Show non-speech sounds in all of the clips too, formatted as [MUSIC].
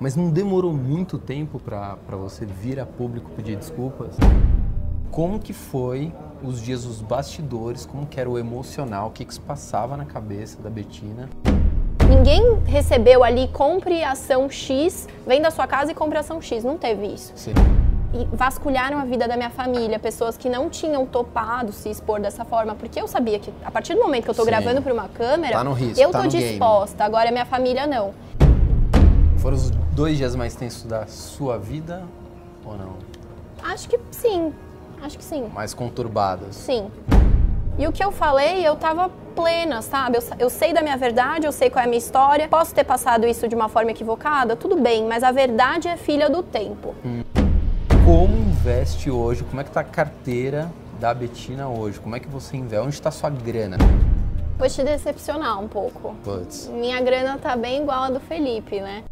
Mas não demorou muito tempo para você vir a público pedir desculpas? Como que foi os dias dos bastidores, como que era o emocional, o que, que se passava na cabeça da Betina? Ninguém recebeu ali, compre ação X, vem da sua casa e compre ação X. Não teve isso. Sim. E vasculharam a vida da minha família, pessoas que não tinham topado se expor dessa forma, porque eu sabia que a partir do momento que eu tô Sim. gravando para uma câmera, Tá no risco, eu tá tô no game. disposta. Agora minha família não. Foram os dois dias mais tensos da sua vida ou não? Acho que sim. Acho que sim. Mais conturbados? Sim. E o que eu falei, eu tava plena, sabe? Eu, eu sei da minha verdade, eu sei qual é a minha história. Posso ter passado isso de uma forma equivocada? Tudo bem, mas a verdade é filha do tempo. Como investe hoje? Como é que tá a carteira da Betina hoje? Como é que você investe? Onde está sua grana? Vou te decepcionar um pouco. Putz. Minha grana tá bem igual a do Felipe, né?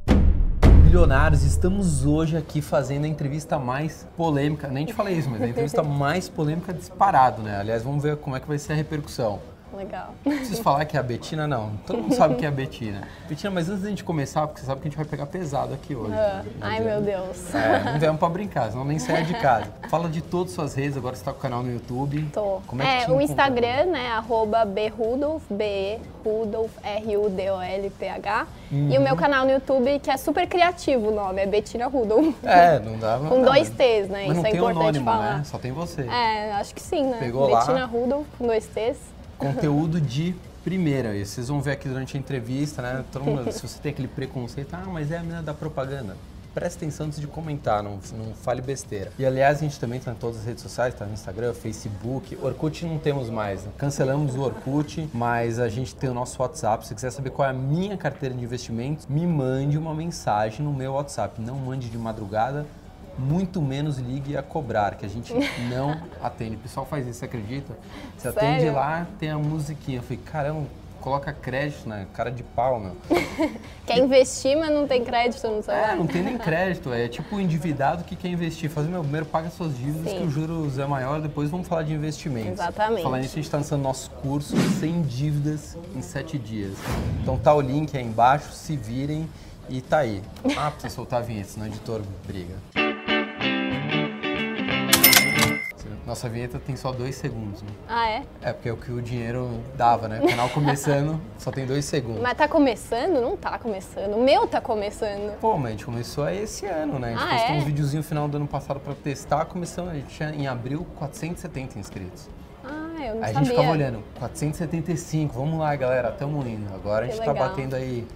Bilionários, estamos hoje aqui fazendo a entrevista mais polêmica. Nem te falei isso, mas a entrevista [LAUGHS] mais polêmica disparado, né? Aliás, vamos ver como é que vai ser a repercussão. Legal. Preciso falar que é a Betina, não. Todo mundo sabe que é a Betina. Betina, mas antes da gente começar, porque você sabe que a gente vai pegar pesado aqui hoje. Ah, né? ai, meu Deus. É, não viemos pra brincar, senão nem saia de casa. Fala de todas as suas redes, agora você tá com o canal no YouTube. Tô. Como é que te o? Instagram, né? Arroba brudolf, B Rudolf, R-U-D-O-L-P-H. Uhum. E o meu canal no YouTube, que é super criativo o nome, é Betina Rudolf. É, não dava. [LAUGHS] Com não, dois T's, né? Mas não Isso é tem o importante anônimo, falar. né? Só tem você. É, acho que sim, né? Pegou lá. Betina Rudolf, com dois T's. Conteúdo de primeira. E vocês vão ver aqui durante a entrevista, né? Todo mundo, se você tem aquele preconceito, ah, mas é a menina da propaganda. Presta atenção antes de comentar, não, não fale besteira. E aliás, a gente também tá em todas as redes sociais, tá no Instagram, Facebook. Orkut não temos mais. né? Cancelamos o Orkut, mas a gente tem o nosso WhatsApp. Se você quiser saber qual é a minha carteira de investimentos, me mande uma mensagem no meu WhatsApp. Não mande de madrugada, muito menos ligue a cobrar, que a gente [LAUGHS] não atende. O pessoal faz isso, você acredita? Você atende Sério? lá, tem a musiquinha. Eu falei, caramba, coloca crédito, né? Cara de pau, meu. [LAUGHS] Quer investir, mas não tem crédito no celular. É, não tem nem [LAUGHS] crédito. É tipo o endividado que quer investir. Fazer, meu, primeiro paga suas dívidas, Sim. que o juros é maior, depois vamos falar de investimentos. Exatamente. Falar nisso, a gente está lançando nosso curso sem dívidas em sete dias. Então tá o link aí embaixo, se virem e tá aí. Ah, precisa soltar a vinheta, senão o editor briga. Nossa vinheta tem só dois segundos, né? Ah, é? É, porque é o que o dinheiro dava, né? O canal começando [LAUGHS] só tem dois segundos. Mas tá começando? Não tá começando. O meu tá começando. Pô, mas a gente começou aí esse ano, né? A gente Ah, postou é? uns videozinhos no final do ano passado pra testar. Começamos, a gente tinha em abril 470 inscritos. Ah, eu não aí a sabia. gente ficava olhando, 475, vamos lá, galera, tamo indo. Agora a Que gente tá legal. batendo aí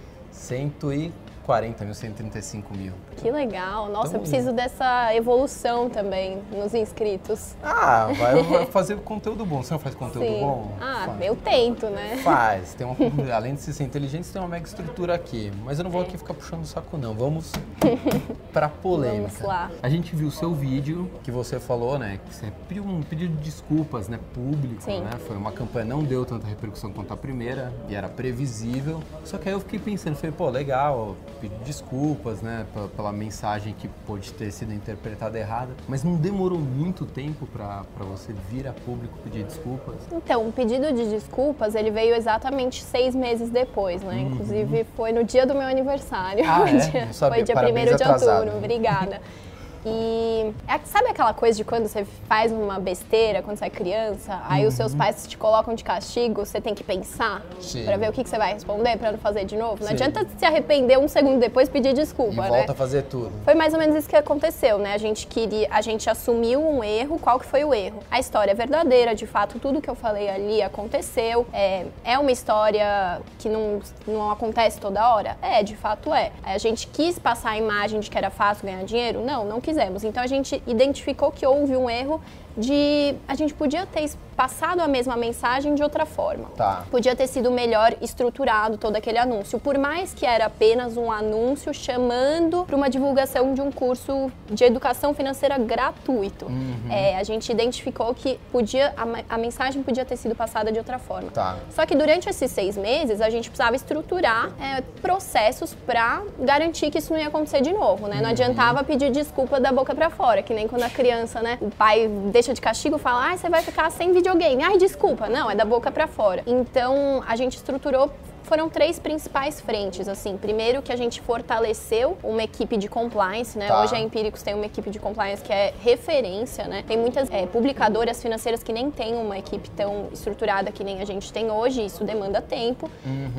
140 mil, 135 mil. Que legal. Nossa, Então- eu preciso dessa evolução também nos inscritos. Ah, vai, vai [LAUGHS] fazer conteúdo bom. Você não faz conteúdo Sim. bom? Ah, Faz. eu tento, né? Faz. Tem uma, [LAUGHS] além de se ser inteligente, tem uma mega estrutura aqui. Mas eu não vou É. aqui ficar puxando o saco, não. Vamos [LAUGHS] pra polêmica. Vamos lá. A gente viu o seu vídeo que você falou, né? Que você pediu um pedido de desculpas, né? Público, Sim. né? Foi uma campanha, não deu tanta repercussão quanto a primeira e era previsível. Só que aí eu fiquei pensando, falei, pô, legal, pedir desculpas, né? Pela, mensagem que pode ter sido interpretada errada. Mas não demorou muito tempo pra, pra você vir a público pedir desculpas? Então, o pedido de desculpas, ele veio exatamente seis meses depois, né? Inclusive, foi no dia do meu aniversário. Uhum. [LAUGHS] Ah, é? Dia-. Foi dia Parabéns 1 de outubro, obrigada. [LAUGHS] E é- sabe aquela coisa de quando você faz uma besteira, quando você é criança, aí os seus pais te colocam de castigo, você tem que pensar Uhum. Pra ver o que, que você vai responder, pra não fazer de novo? Não Sim. adianta se arrepender um segundo depois e pedir desculpa, E né? volta a fazer tudo. Foi mais ou menos isso que aconteceu, né? A gente queria, a gente assumiu um erro. Qual que foi o erro? A história é verdadeira, de fato, tudo que eu falei ali aconteceu. É, é uma história que não, não acontece toda hora? É, de fato é. A gente quis passar a imagem de que era fácil ganhar dinheiro? Não, não quisemos. Então a gente identificou que houve um erro de a gente podia ter passado a mesma mensagem de outra forma. Tá. Podia ter sido melhor estruturado todo aquele anúncio. Por mais que era apenas um anúncio chamando para uma divulgação de um curso de educação financeira gratuito. Uhum. É, a gente identificou que podia, a, a mensagem podia ter sido passada de outra forma. Tá. Só que durante esses seis meses a gente precisava estruturar é, processos para garantir que isso não ia acontecer de novo, né? Não adiantava pedir desculpa da boca para fora, que nem quando a criança, né? O pai deixa de castigo e fala, ah, você vai ficar sem videogame. Ai, desculpa. Não, é da boca para fora. Então a gente estruturou foram três principais frentes, assim. Primeiro que a gente fortaleceu uma equipe de compliance, né? Tá. Hoje a Empíricos tem uma equipe de compliance que é referência, né? Tem muitas é, publicadoras financeiras que nem têm uma equipe tão estruturada que nem a gente tem hoje, isso demanda tempo.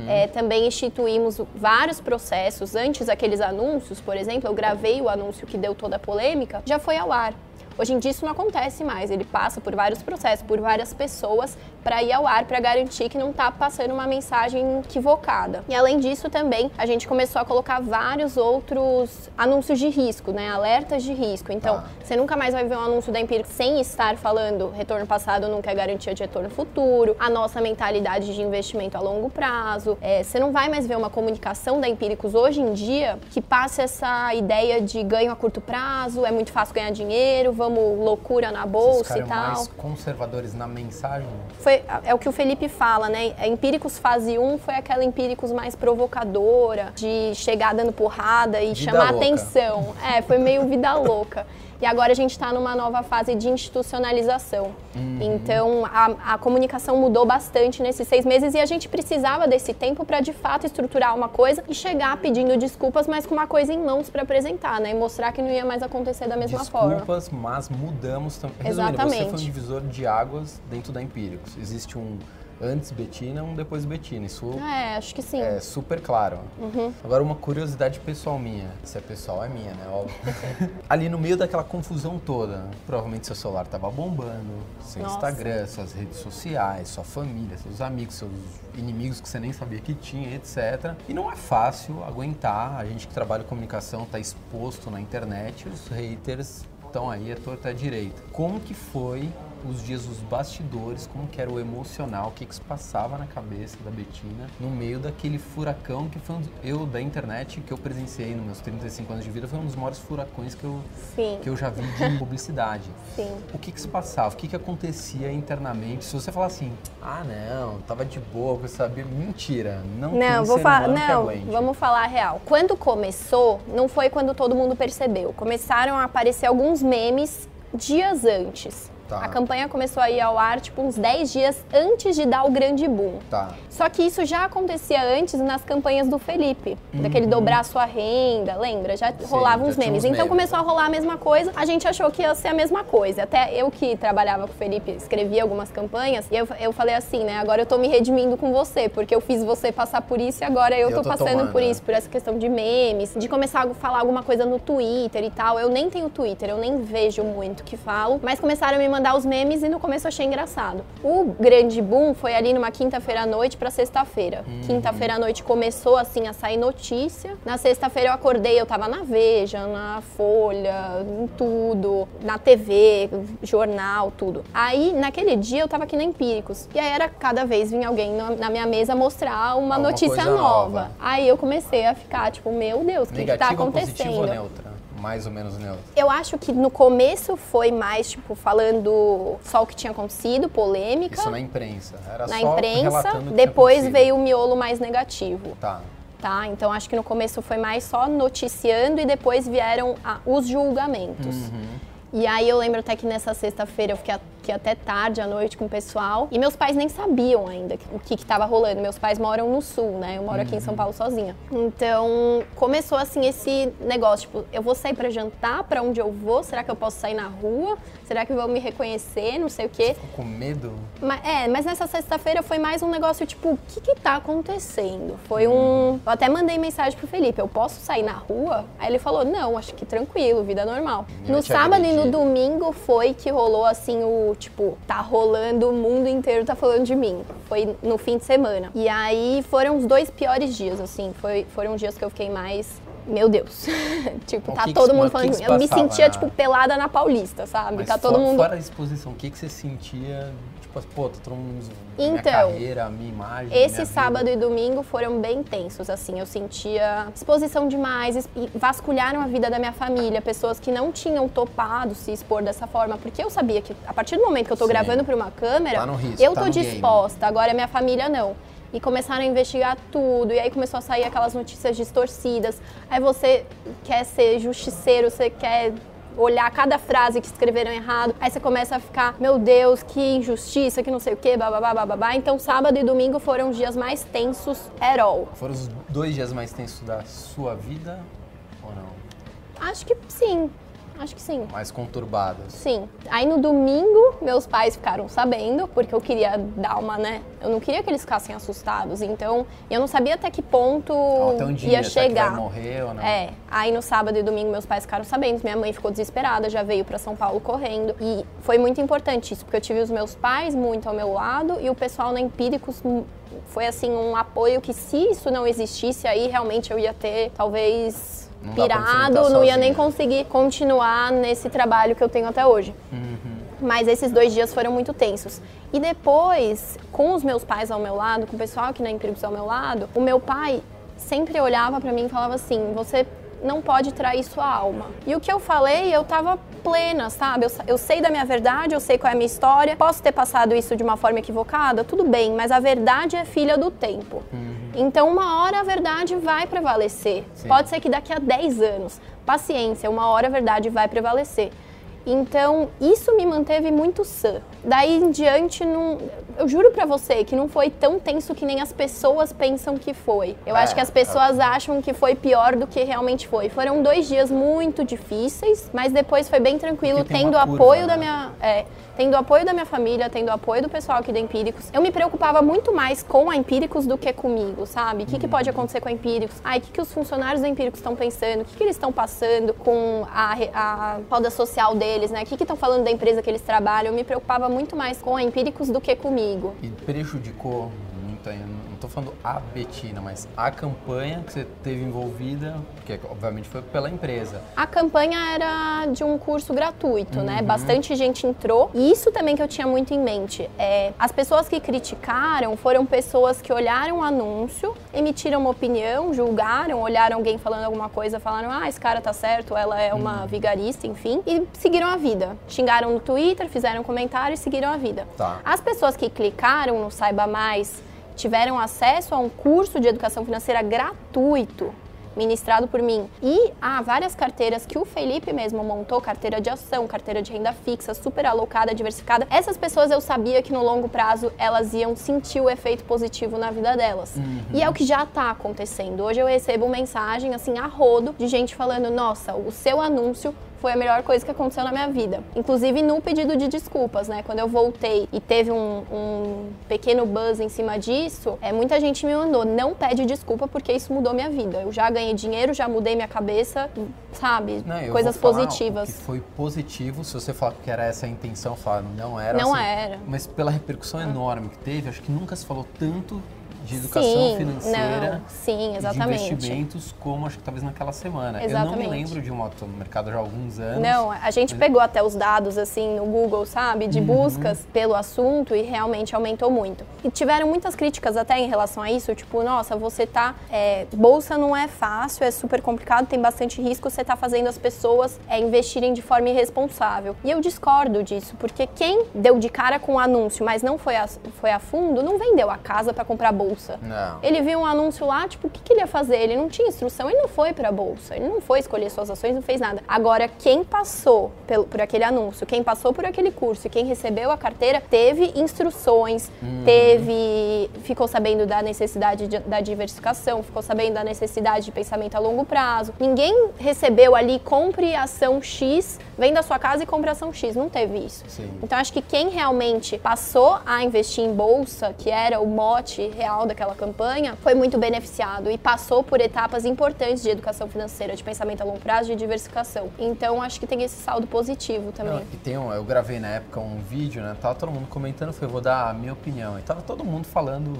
É, também instituímos vários processos. Antes aqueles anúncios, por exemplo, eu gravei o anúncio que deu toda a polêmica, já foi ao ar. Hoje em dia isso não acontece mais. Ele passa por vários processos, por várias pessoas para ir ao ar para garantir que não está passando uma mensagem equivocada. E além disso também a gente começou a colocar vários outros anúncios de risco, né? Alertas de risco. Então Tá. você nunca mais vai ver um anúncio da Empírico sem estar falando retorno passado nunca é garantia de retorno futuro, a nossa mentalidade de investimento a longo prazo. É, você não vai mais ver uma comunicação da Empíricos hoje em dia que passe essa ideia de ganho a curto prazo, é muito fácil ganhar dinheiro, vamos loucura na bolsa e tal. mais conservadores na mensagem? Foi, é o que o Felipe fala, né? A Empíricos fase 1 foi aquela Empíricos mais provocadora, de chegar dando porrada e Vida chamar louca. atenção. É, foi meio vida louca. E agora a gente está numa nova fase de institucionalização. Uhum. Então a, a comunicação mudou bastante nesses seis meses e a gente precisava desse tempo para de fato estruturar uma coisa e chegar pedindo desculpas, mas com uma coisa em mãos para apresentar, né? E mostrar que não ia mais acontecer da mesma forma. Desculpas, mas mudamos também. Resumindo, você foi um Exatamente. divisor de águas dentro da Empíricos. Existe um antes Betina, um depois Betina. Isso É, acho que sim. é super claro. Uhum. Agora, uma curiosidade pessoal minha. Se é pessoal, é minha, né? Óbvio. [LAUGHS] Ali no meio daquela confusão toda, provavelmente seu celular tava bombando, seu Nossa. Instagram, suas redes sociais, sua família, seus amigos, seus inimigos que você nem sabia que tinha, etc. E não é fácil aguentar. A gente que trabalha com comunicação tá exposto na internet, os haters estão aí à torta à direita. Como que foi os dias dos bastidores, como que era o emocional, o que que se passava na cabeça da Betina no meio daquele furacão que foi um, eu da internet que eu presenciei nos meus 35 anos de vida foi um dos maiores furacões que eu Sim. que eu já vi de [LAUGHS] publicidade. Sim. O que que se passava? O que que acontecia internamente? Se você falar assim, ah não, tava de boa, eu sabia, mentira, não, Não, vou falar. Não, vamos falar a real. Quando começou, não foi quando todo mundo percebeu. Começaram a aparecer alguns memes dias antes. Tá. A campanha começou a ir ao ar, tipo, uns 10 dias antes de dar o grande boom. Tá. Só que isso já acontecia antes nas campanhas do Felipe, daquele dobrar sua renda, lembra? Já Uhum. Sim, rolavam tinha memes. Então memes, começou né? a rolar a mesma coisa, a gente achou que ia ser a mesma coisa. Até eu que trabalhava com o Felipe, escrevia algumas campanhas, e eu, eu falei assim, né? Agora eu tô me redimindo com você, porque eu fiz você passar por isso e agora eu, Eu tô, tô passando tomando, por né? isso, por essa questão de memes, de começar a falar alguma coisa no Twitter e tal. Eu nem tenho Twitter, eu nem vejo muito o que falo, mas começaram a me mandar os memes e no começo eu achei engraçado. O grande boom foi ali numa quinta-feira à noite pra sexta-feira. Uhum. Quinta-feira à noite começou assim a sair notícia. Na sexta-feira eu acordei, eu tava na Veja, na Folha, em tudo, na TV, jornal, tudo. Aí naquele dia eu tava aqui na Empíricos. E aí era cada vez vinha alguém na, na minha mesa mostrar uma Alguma notícia nova. nova. Aí eu comecei a ficar tipo, meu Deus, o que, que tá Negativa, positiva ou acontecendo? neutra? Mais ou menos neutra. Eu acho que no começo foi mais, tipo, falando só o que tinha acontecido, polêmica. Isso na imprensa. Era na só imprensa, depois veio o miolo mais negativo, Tá. tá? Então acho que no começo foi mais só noticiando e depois vieram a- os julgamentos. Uhum. E aí eu lembro até que nessa sexta-feira eu fiquei, fiquei até tarde à noite com o pessoal. E meus pais nem sabiam ainda o que que tava rolando. Meus pais moram no sul, né? Eu moro aqui em Uhum. São Paulo sozinha. Então começou assim esse negócio, tipo, eu vou sair pra jantar, pra onde eu vou? Será que eu posso sair na rua? Será que vão me reconhecer? Não sei o quê. Ficou com medo? Ma- é, mas nessa sexta-feira foi mais um negócio tipo, o que que tá acontecendo? Foi um. Eu até mandei mensagem pro Felipe, eu posso sair na rua? Aí ele falou, não, acho que tranquilo, vida normal. Vai No sábado e no domingo foi que rolou assim o tipo, tá rolando, o mundo inteiro tá falando de mim. Foi no fim de semana. E aí foram os dois piores dias, assim. Foi, foram dias que eu fiquei mais. Meu Deus. [LAUGHS] tipo, tá que que todo se- mundo que falando que de mim. Eu me sentia, na- tipo, pelada na Paulista, sabe? Mas tá todo fora, mundo. fora a exposição, o que, que você sentia? Tipo, pô, tá todo mundo. minha Então, carreira, minha imagem. Esse minha sábado e domingo foram bem tensos, assim. Eu sentia exposição demais, vasculharam a vida da minha família, pessoas que não tinham topado se expor dessa forma, porque eu sabia que a partir do momento que eu tô Sim. gravando para uma câmera, Tá risco, eu tá tô no game. disposta. Agora minha família não. E começaram a investigar tudo, e aí começou a sair aquelas notícias distorcidas. Aí você quer ser justiceiro, você quer olhar cada frase que escreveram errado. Aí você começa a ficar, meu Deus, que injustiça, que não sei o quê, babá, babá. Então sábado e domingo foram os dias mais tensos at all. Foram os dois dias mais tensos da sua vida ou não? Acho que sim. Acho que sim. Mais conturbadas. Sim. Aí no domingo, meus pais ficaram sabendo, porque eu queria dar uma, né? Eu não queria que eles ficassem assustados. Então, eu não sabia até que ponto até um dia, ia chegar. Que vai morrer ou não. É. Aí no sábado e domingo, meus pais ficaram sabendo. Minha mãe ficou desesperada, já veio para São Paulo correndo. E foi muito importante isso, porque eu tive os meus pais muito ao meu lado e o pessoal na Empíricos foi assim um apoio que se isso não existisse aí realmente eu ia ter talvez não pirado, não ia nem conseguir continuar nesse trabalho que eu tenho até hoje. Uhum. Mas esses dois dias foram muito tensos. E depois, com os meus pais ao meu lado, com o pessoal aqui na Empíricos ao meu lado, o meu pai sempre olhava para mim e falava assim: você não pode trair sua alma. E o que eu falei, eu tava plena, sabe? Eu, eu, sei da minha verdade, eu sei qual é a minha história. Posso ter passado isso de uma forma equivocada? Tudo bem, mas a verdade é filha do tempo. Uhum. Então, uma hora a verdade vai prevalecer. Sim. Pode ser que daqui a 10 anos. Paciência, uma hora a verdade vai prevalecer. Então, isso me manteve muito sã. Daí em diante, não, eu juro para você que não foi tão tenso que nem as pessoas pensam que foi. Eu é, acho que as pessoas é. acham que foi pior do que realmente foi. Foram dois dias muito difíceis, mas depois foi bem tranquilo, tendo apoio né? da minha. É, tendo apoio da minha família, tendo apoio do pessoal aqui da Empíricos. Eu me preocupava muito mais com a Empíricos do que comigo, sabe? O que, que pode acontecer com a Empíricos? Ai, o que, que os funcionários da Empíricos estão pensando? O que, que eles estão passando com a, a roda social deles, né? O que estão falando da empresa que eles trabalham? Eu me preocupava muito mais com a Empíricos do que comigo. E prejudicou muito ainda estou falando a Betina, mas a campanha que você teve envolvida, que obviamente foi pela empresa. A campanha era de um curso gratuito, né? uhum. né? Bastante gente entrou. E isso também que eu tinha muito em mente. É, as pessoas que criticaram foram pessoas que olharam o anúncio, emitiram uma opinião, julgaram, olharam alguém falando alguma coisa, falaram, ah, esse cara tá certo, ela é uma uhum. vigarista, enfim, e seguiram a vida. Xingaram no Twitter, fizeram um comentário e seguiram a vida. Tá. As pessoas que clicaram no Saiba Mais, tiveram acesso a um curso de educação financeira gratuito ministrado por mim. E há várias carteiras que o Felipe mesmo montou, carteira de ação, carteira de renda fixa, super alocada, diversificada. Essas pessoas eu sabia que no longo prazo elas iam sentir o efeito positivo na vida delas. Uhum. E é o que já está acontecendo. Hoje eu recebo mensagem assim a rodo de gente falando: "Nossa, o seu anúncio foi a melhor coisa que aconteceu na minha vida. Inclusive no pedido de desculpas, né? Quando eu voltei e teve um, um pequeno buzz em cima disso, é, muita gente me mandou, não pede desculpa porque isso mudou minha vida. Eu já ganhei dinheiro, já mudei minha cabeça, sabe? Não, Coisas positivas. que foi positivo, se você falar que era essa a intenção, falar não era. Não assim, era. Mas pela repercussão ah. enorme que teve, acho que nunca se falou tanto de educação sim, financeira, não, sim, exatamente. de investimentos, como acho que talvez naquela semana. Exatamente. Eu não me lembro de uma, tô no mercado já há alguns anos. Não, a gente mas... pegou até os dados assim no Google, sabe, de uhum. buscas pelo assunto e realmente aumentou muito. E tiveram muitas críticas até em relação a isso, tipo, nossa, você tá, é, bolsa não é fácil, é super complicado, tem bastante risco, você tá fazendo as pessoas é, investirem de forma irresponsável. E eu discordo disso, porque quem deu de cara com o anúncio, mas não foi a, foi a fundo, não vendeu a casa para comprar bolsa bolsa. Não. Ele viu um anúncio lá, tipo, o que, que ele ia fazer? Ele não tinha instrução, ele não foi para a bolsa, ele não foi escolher suas ações, não fez nada. Agora, quem passou pelo, por aquele anúncio, quem passou por aquele curso e quem recebeu a carteira, teve instruções, uhum. teve, ficou sabendo da necessidade de, da diversificação, ficou sabendo da necessidade de pensamento a longo prazo. Ninguém recebeu ali, compre ação X, vem da sua casa e compre ação X. Não teve isso. Sim. Então, acho que quem realmente passou a investir em bolsa, que era o mote real final daquela campanha foi muito beneficiado e passou por etapas importantes de educação financeira, de pensamento a longo prazo, de diversificação. Então acho que tem esse saldo positivo também. Não, e tem um, eu gravei na época um vídeo, né? Tava todo mundo comentando, foi vou dar a minha opinião. E tava todo mundo falando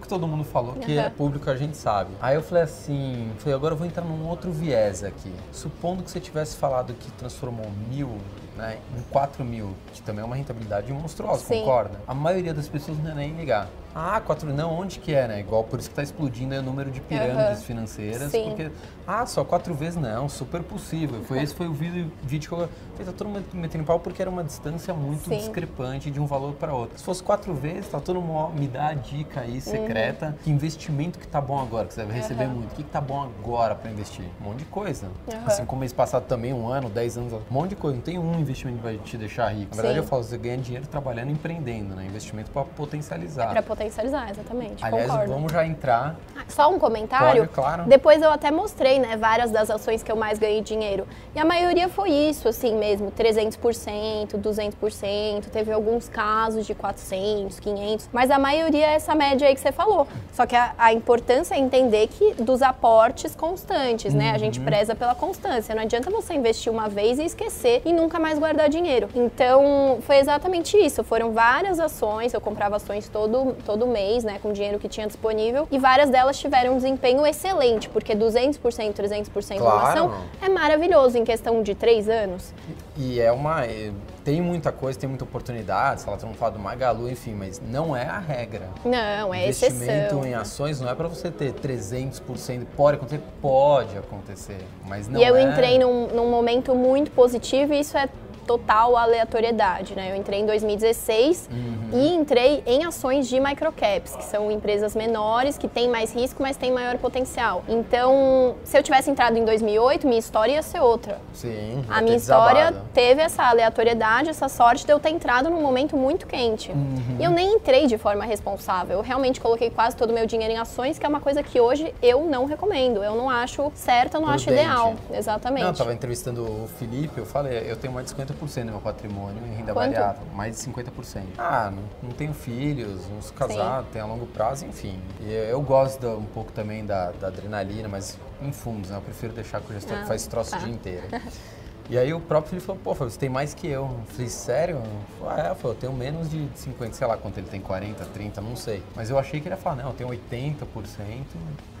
que todo mundo falou, que uhum. é público, a gente sabe. Aí eu falei assim, falei, agora eu vou entrar num outro viés aqui. Supondo que você tivesse falado que transformou mil né, em 4 mil, que também é uma rentabilidade monstruosa, Sim. concorda? A maioria das pessoas não ia nem ligar. Ah, quatro. Não, onde que é, né? Igual por isso que está explodindo o número de pirâmides Uhum. financeiras. Sim. Porque, ah, só quatro vezes não, super possível. Foi esse foi o vídeo, vídeo que eu fiz, tá todo mundo metendo pau porque era uma distância muito Sim. discrepante de um valor para outro. Se fosse quatro vezes, tá todo mundo, me dá a dica aí secreta. Que investimento que tá bom agora, que você deve receber Uhum. muito. O que, que tá bom agora para investir? Um monte de coisa. Uhum. Assim como mês passado também, um ano, dez anos, um monte de coisa. Não tem um investimento vai te deixar rico. Na verdade, Sim. eu falo, você ganha dinheiro trabalhando, empreendendo, né? Investimento para potencializar. Para potencializar, exatamente. Aliás, concordo. vamos já entrar. Só um comentário. Pode, claro. Depois eu até mostrei, né, várias das ações que eu mais ganhei dinheiro. E a maioria foi isso, assim mesmo, 300%, 200%, teve alguns casos de 400, 500, mas a maioria é essa média aí que você falou. Só que a, a importância é entender que dos aportes constantes, né? A gente preza pela constância. Não adianta você investir uma vez e esquecer e nunca mais guardar dinheiro. Então, foi exatamente isso. Foram várias ações, eu comprava ações todo, todo mês, né, com dinheiro que tinha disponível, e várias delas tiveram um desempenho excelente, porque 200%, 300% uma Claro. ação é maravilhoso em questão de três anos. E é uma. é- Tem muita coisa, tem muita oportunidade, sei lá, todo mundo fala do Magalu, enfim, mas não é a regra. Não, é Investimento exceção. em ações não é para você ter 300%. Pode acontecer? Pode acontecer, mas não e eu é... entrei num, num momento muito positivo e isso é total aleatoriedade, né? Eu entrei em 2016 Uhum. e entrei em ações de microcaps, que são empresas menores que têm mais risco, mas têm maior potencial. Então, se eu tivesse entrado em 2008, minha história ia ser outra. Sim, A minha história desabado. teve essa aleatoriedade, essa sorte de eu ter entrado num momento muito quente. Uhum. E eu nem entrei de forma responsável. Eu realmente coloquei quase todo o meu dinheiro em ações, que é uma coisa que hoje eu não recomendo. Eu não acho certa, eu não acho Prudente. ideal. Exatamente. Não, eu tava entrevistando o Felipe, eu falei, eu tenho mais de 50% do meu patrimônio em renda Quanto? variável, mais de 50%. Ah, não, não tenho filhos, não sou casado, tenho a longo prazo, enfim. E eu gosto um pouco também da, da adrenalina, mas em fundos, né? Eu prefiro deixar com o gestor Ah, que faz esse troço tá. o dia inteiro. [LAUGHS] E aí o próprio Felipe falou, pô, você tem mais que eu. Eu falei, sério? Eu falei, ah, é, eu falei, eu tenho menos de 50, sei lá quanto ele tem, 40, 30, não sei. Mas eu achei que ele ia falar, não, eu tenho 80%,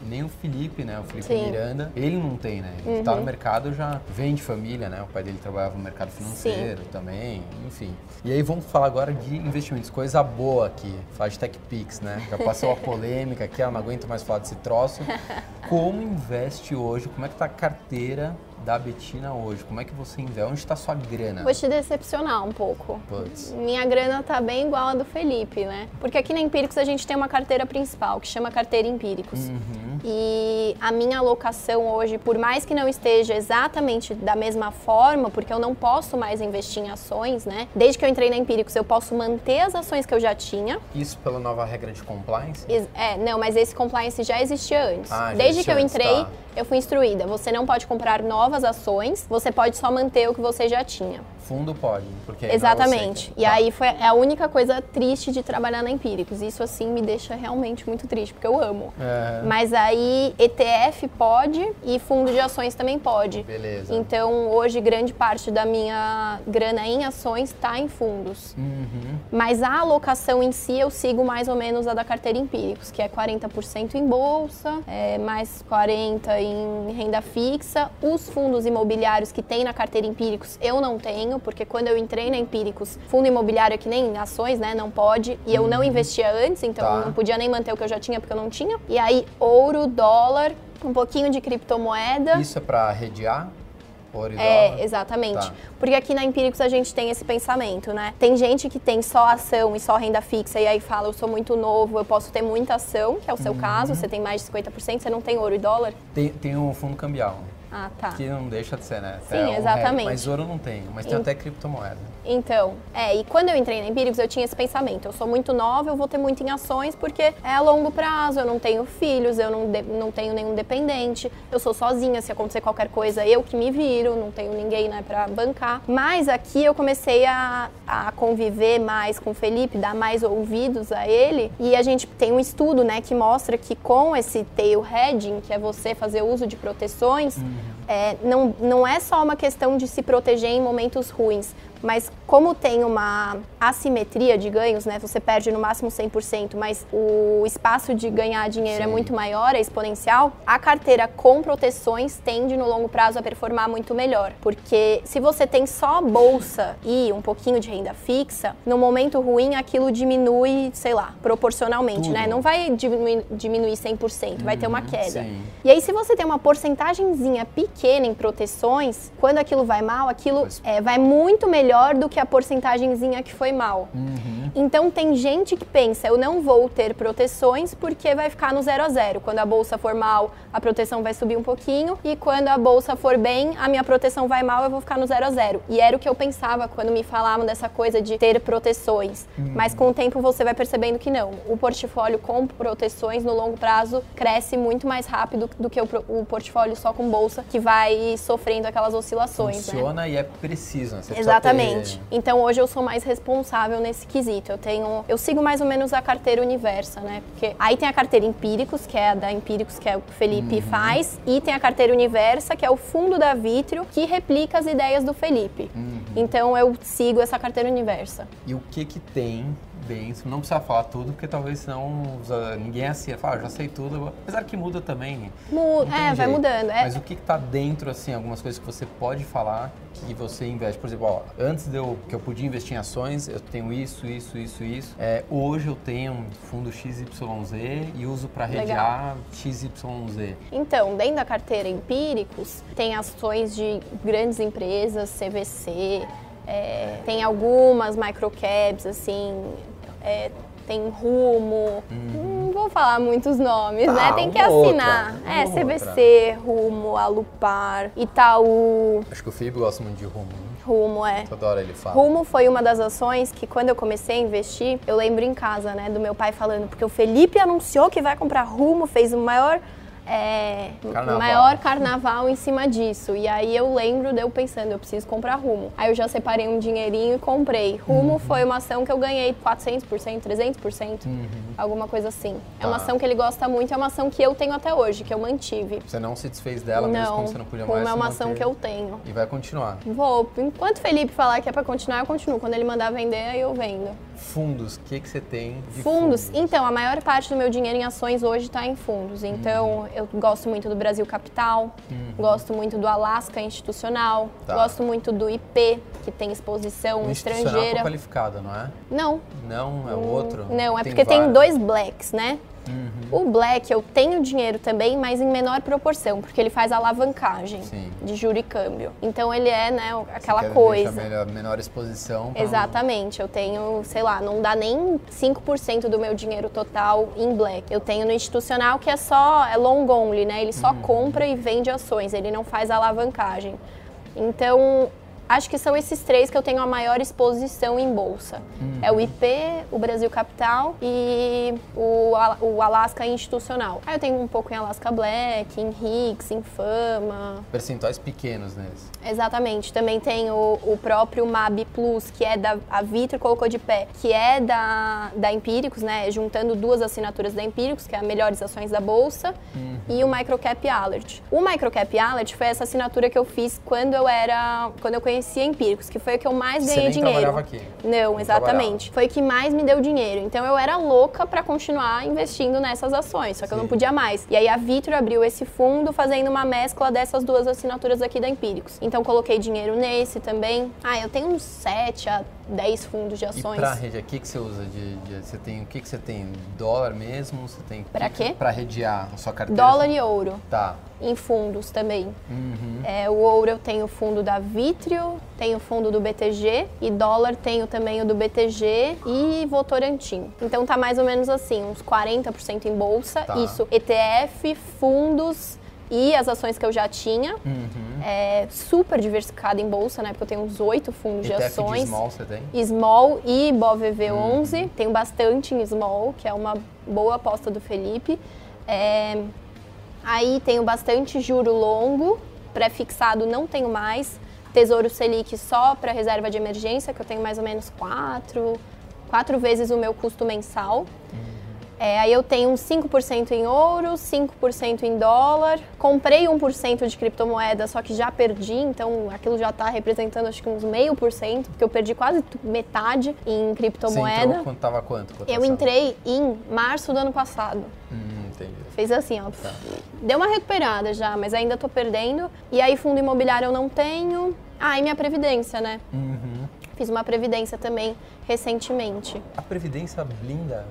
e nem o Felipe, né, o Felipe Sim. Uhum. Miranda, ele não tem, né? Ele tá no mercado já, vem de família, né? O pai dele trabalhava no mercado financeiro também, enfim. E aí vamos falar agora de investimentos, coisa boa aqui, falar de TechPix, né? Já passou a [LAUGHS] polêmica aqui, eu não aguento mais falar desse troço. Como investe hoje? Como é que tá a carteira da Betina hoje? Como é que você investe? Onde está sua grana? Vou te decepcionar um pouco. Putz. Minha grana tá bem igual a do Felipe, né? Porque aqui na Empíricos a gente tem uma carteira principal, que chama carteira Empíricos. Uhum. E a minha alocação hoje, por mais que não esteja exatamente da mesma forma, porque eu não posso mais investir em ações, né? Desde que eu entrei na Empíricos, eu posso manter as ações que eu já tinha. Isso pela nova regra de compliance? É, não, mas esse compliance já existia antes. Ah, já Desde que eu entrei, tá. eu fui instruída. Você não pode comprar novas ações, você pode só manter o que você já tinha. Fundo pode, porque é Exatamente. que- E Tá. aí foi é a única coisa triste de trabalhar na Empíricos. Isso assim me deixa realmente muito triste, porque eu amo. É. Mas aí ETF pode e fundo de ações também pode. Beleza. Então hoje grande parte da minha grana em ações está em fundos. Uhum. Mas a alocação em si eu sigo mais ou menos a da carteira Empíricos, que é 40% em bolsa, é, mais 40% em renda fixa. Os fundos imobiliários que tem na carteira Empíricos eu não tenho, porque quando eu entrei na Empíricos, fundo imobiliário é que nem ações, né? Não pode. E eu não investia antes, então Tá. eu não podia nem manter o que eu já tinha, porque eu não tinha. E aí, ouro, dólar, um pouquinho de criptomoeda. Isso é para redear? E É, dólar? exatamente. Tá. Porque aqui na Empíricos a gente tem esse pensamento, né? Tem gente que tem só ação e só renda fixa e aí fala, eu sou muito novo, eu posso ter muita ação, que é o Uhum. seu caso, você tem mais de 50%, você não tem ouro e dólar? Tem, tem um fundo cambial, Ah, tá. que não deixa de ser, né? Sim, É exatamente. Mas ouro não tem, mas tem Em- até criptomoeda. Então, é, e quando eu entrei na Empíricos, eu tinha esse pensamento. Eu sou muito nova, eu vou ter muito em ações, porque é a longo prazo, eu não tenho filhos, eu não, de- não tenho nenhum dependente, eu sou sozinha, se acontecer qualquer coisa, eu que me viro, não tenho ninguém, né, pra bancar. Mas aqui eu comecei a, a conviver mais com o Felipe, dar mais ouvidos a ele, e a gente tem um estudo, né, que mostra que com esse tail hedging, que é você fazer uso de proteções, é, não, não é só uma questão de se proteger em momentos ruins, mas como tem uma assimetria de ganhos, né? Você perde no máximo 100%, mas o espaço de ganhar dinheiro é Sim. muito maior, é exponencial. A carteira com proteções tende no longo prazo a performar muito melhor, porque se você tem só bolsa e um pouquinho de renda fixa, no momento ruim aquilo diminui, sei lá, proporcionalmente, Tudo. né? Não vai diminuir, diminuir 100%, vai ter uma Uhum, queda. sim. E aí, se você tem uma porcentagemzinha pequena em proteções, quando aquilo vai mal, aquilo é, vai muito melhor do que a porcentagemzinha que foi mal. Uhum. Então, tem gente que pensa, eu não vou ter proteções porque vai ficar no zero a zero. Quando a bolsa for mal, a proteção vai subir um pouquinho. E quando a bolsa for bem, a minha proteção vai mal, eu vou ficar no zero a zero. E era o que eu pensava quando me falavam dessa coisa de ter proteções. Mas com o tempo você vai percebendo que não. O portfólio com proteções no longo prazo cresce muito mais rápido do que o, o portfólio só com bolsa, que vai sofrendo aquelas oscilações. né? Funciona e é preciso, né? Você precisa Exatamente. ter- Então hoje eu sou mais responsável nesse quesito. Eu tenho, eu sigo mais ou menos a carteira Universa, né? Porque aí tem a carteira Empíricos, que é a da Empíricos que é o que o Felipe Uhum. faz, e tem a carteira Universa, que é o fundo da Vitrio, que replica as ideias do Felipe. Uhum. Então eu sigo essa carteira Universa. E o que que tem bem, você não precisa falar tudo, porque talvez senão os- ninguém assim, fala, ah, já sei tudo, apesar que muda também, né? Mu- Não tem é, vai mudando. É, Mas o que que tá dentro, assim, algumas coisas que você pode falar que você investe? Por exemplo, ó, antes de eu, que eu podia investir em ações, eu tenho isso, isso, isso, isso. É, hoje eu tenho um fundo XYZ e uso para redear XYZ. Então, dentro da carteira Empíricos, tem ações de grandes empresas, CVC, é, tem algumas microcaps, assim, é, tem Rumo, não vou falar muitos nomes, Tá, né? Tem que outra, assinar. é, outra. CVC, Rumo, Alupar, Itaú, Acho que o Felipe gosta muito de rumo, né? Rumo, é. Toda hora ele fala. Rumo foi uma das ações que quando eu comecei a investir, eu lembro em casa, né, do meu pai falando, porque o Felipe anunciou que vai comprar Rumo, fez o maior é, Carnaval. maior carnaval em cima disso. E aí eu lembro de eu pensando, eu preciso comprar Rumo. Aí eu já separei um dinheirinho e comprei. Rumo Uhum. foi uma ação que eu ganhei 400%, 300%, alguma coisa assim. É uma Tá. ação que ele gosta muito, é uma ação que eu tenho até hoje, que eu mantive. Você não se desfez dela, mesmo não, como você não podia Rumo mais é se uma ação que eu tenho. E vai continuar. Vou. Enquanto o Felipe falar que é pra continuar, eu continuo. Quando ele mandar vender, aí eu vendo. Fundos, o que, que você tem de Fundos. Então, a maior parte do meu dinheiro em ações hoje está em fundos. Então, eu gosto muito do Brasil Capital, gosto muito do Alasca Institucional, Tá. gosto muito do IP, que tem exposição O institucional é estrangeira. qualificado, não é? Não, Não, é o outro? não, é porque tem vários. dois blacks, né? Uhum. O black eu tenho dinheiro também, mas em menor proporção, porque ele faz alavancagem Sim. de juro e câmbio. Então ele é, né, Você aquela quer coisa. melhor- menor exposição. pra Exatamente, eu tenho, sei lá, não dá nem 5% do meu dinheiro total em black. Eu tenho no institucional que é só, é long only, né? Ele Uhum. só compra e vende ações, ele não faz alavancagem. Então, acho que são esses três que eu tenho a maior exposição em bolsa. Uhum. É o IP, o Brasil Capital e o, o Alaska Institucional. Aí eu tenho um pouco em Alaska Black, em RIX, em Fama, Percentuais pequenos nesse. Exatamente. Também tem o, o próprio MAB Plus, que é da a Vitro colocou de pé, que é da, da Empíricos, né? Juntando duas assinaturas da Empíricos, que é a Melhores Ações da Bolsa, e o Microcap Alert. O Microcap Alert foi essa assinatura que eu fiz quando eu era. quando eu conhecia a Empíricos, que foi o que eu mais Você ganhei nem dinheiro. trabalhava aqui. Não, exatamente. Foi o que mais me deu dinheiro. Então eu era louca pra continuar investindo nessas ações, só que eu não Sim. podia mais. E aí a Vitro abriu esse fundo fazendo uma mescla dessas duas assinaturas aqui da Empíricos. Então coloquei dinheiro nesse também. Ah, eu tenho uns 7 a 10 fundos de E ações. pra rede, o que, que você usa de, de- Você tem. O que, que você tem? Dólar mesmo? Você tem. Pra que que- quê? Pra redear a sua carteira. Dólar e ouro Tá. Em fundos também. Uhum. É, o ouro eu tenho o fundo da Vitrio, tenho o fundo do BTG e dólar tenho também o do BTG e Votorantim. Então tá mais ou menos assim, uns 40% em bolsa, Tá. isso ETF, fundos e as ações que eu já tinha. Uhum. É super diversificado em bolsa, né? Porque eu tenho uns oito fundos de ETF ações. de small você tem? Small e BOVV11. Uhum. Tenho bastante em Small, que é uma boa aposta do Felipe. É, Aí tenho bastante juro longo, pré-fixado não tenho mais. Tesouro Selic só para reserva de emergência, que eu tenho mais ou menos quatro, quatro vezes o meu custo mensal. É, aí eu tenho uns 5% em ouro, 5% em dólar. Comprei 1% de criptomoeda, só que já perdi, então aquilo já está representando acho que uns meio por cento, porque eu perdi quase metade em criptomoeda. Você entrou quando tava quanto? Eu entrei em março do ano passado. Hum. Fez assim, ó. Tá. Deu uma recuperada já, mas ainda tô perdendo. E aí fundo imobiliário eu não tenho. Ah, e minha previdência, né? Uhum. Fiz uma previdência também recentemente. A previdência blinda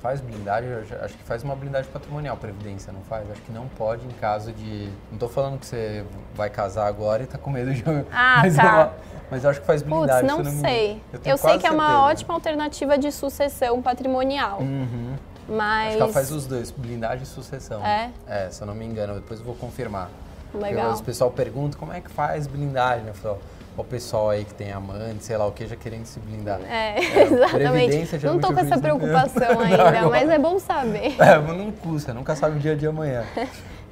faz blindagem, acho que faz uma blindagem patrimonial, previdência, não faz? Acho que não pode em caso de. Não estou falando que você vai casar agora e está com medo de. Ah, [LAUGHS] mas tá. É mas eu acho que faz blindagem. Putz, não, não sei. Eu, eu sei que é uma certeza. ótima alternativa de sucessão patrimonial. Uhum. Mas. Acho que ela faz os dois, blindagem e sucessão. É? É, se eu não me engano, depois eu vou confirmar. Legal. o pessoal pergunta como é que faz blindagem. Eu falo, o pessoal aí que tem amante, sei lá o que, já querendo se blindar. É, é [LAUGHS] exatamente. Não tô com essa preocupação [LAUGHS] ainda, mas é bom saber. [LAUGHS] É, não custa, nunca sabe o dia de amanhã.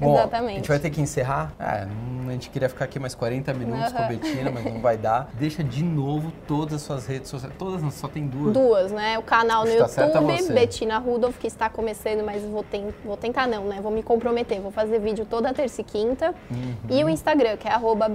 Bom, Exatamente. A gente vai ter que encerrar. É, a gente queria ficar aqui mais 40 minutos uhum. com a Betina, mas não vai dar. [LAUGHS] Deixa de novo todas as suas redes sociais. Todas, só tem duas. Duas, né? O canal no tá YouTube, Betina Rudolph, que está começando, mas vou, ten vou tentar não, né? Vou me comprometer. Vou fazer vídeo toda terça e quinta. Uhum. E o Instagram, que é arroba.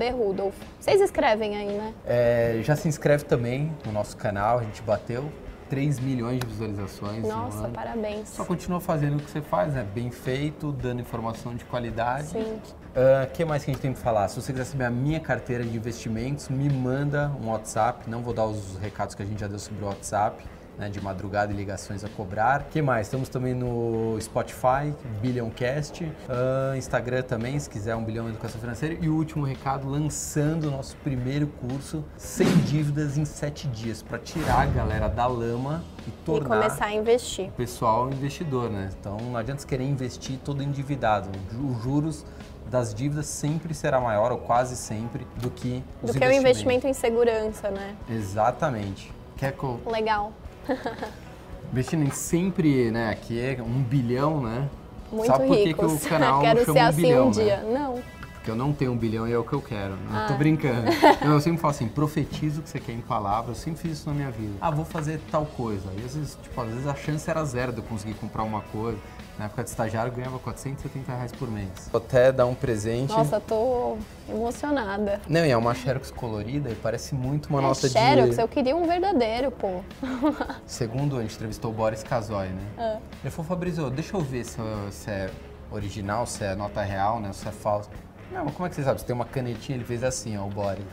Vocês escrevem aí, né? É, já se inscreve também no nosso canal, a gente bateu 3 milhões de visualizações. Nossa, parabéns. Só continua fazendo o que você faz, né? Bem feito, dando informação de qualidade. Sim. O uh, que mais que a gente tem que falar? Se você quiser saber a minha carteira de investimentos, me manda um WhatsApp. Não vou dar os recados que a gente já deu sobre o WhatsApp né, de madrugada e ligações a cobrar. que mais? Estamos também no Spotify, Bilhãocast, uh, Instagram também, se quiser um bilhão em educação financeira. E o último recado, lançando o nosso primeiro curso, sem dívidas em sete dias, para tirar a galera da lama e tornar e começar a investir. o pessoal investidor, né? Então não adianta você querer investir todo endividado. Os juros das dívidas sempre será maior, ou quase sempre, do que os Do que o investimento em segurança, né? Exatamente. Quer que eu... Legal. [LAUGHS] Bettina, sempre, né, aqui é um bilhão, né? Muito Sabe por que, que o [LAUGHS] canal Quero chama ser um assim bilhão, um dia. Né? Não. Porque eu não tenho um bilhão e é o que eu quero. Não ah. tô brincando. [LAUGHS] Não, eu sempre falo assim, profetizo o que você quer em palavras. Eu sempre fiz isso na minha vida. Ah, vou fazer tal coisa. E às vezes, tipo, às vezes a chance era zero de eu conseguir comprar uma coisa. Na época de estagiário, eu ganhava 470 reais por mês. Vou até dar um presente. Nossa, tô emocionada. Não, e é uma Xerox colorida e parece muito uma é, nota Xerox, de... Xerox, eu queria um verdadeiro, pô. [LAUGHS] Segundo, a gente entrevistou o Boris Casoy, né? É. Ele falou, Fabrício, deixa eu ver se, se é original, se é nota real, né? Se é falso. Não, mas como é que você sabe? Você tem uma canetinha, ele fez assim, ó, o Boris.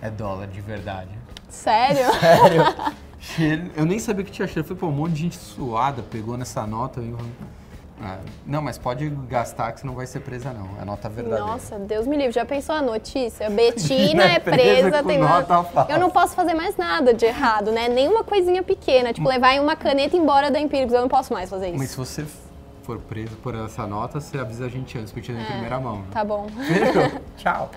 É dólar de verdade. Sério? [LAUGHS] Sério. [LAUGHS] Eu nem sabia que tinha cheiro. Foi, pô, um monte de gente suada pegou nessa nota. Ah, não, mas pode gastar que você não vai ser presa, não. É nota verdadeira. Nossa, Deus me livre. Já pensou a notícia? Betina [LAUGHS] é presa, presa tem nota falsa. Eu não posso fazer mais nada de errado, né? Nenhuma coisinha pequena. Tipo, levar uma caneta embora da Empíricos. Eu não posso mais fazer isso. Mas se você for preso por essa nota, você avisa a gente antes, porque te é, em primeira mão. Né? Tá bom. Fechou. [LAUGHS] Tchau.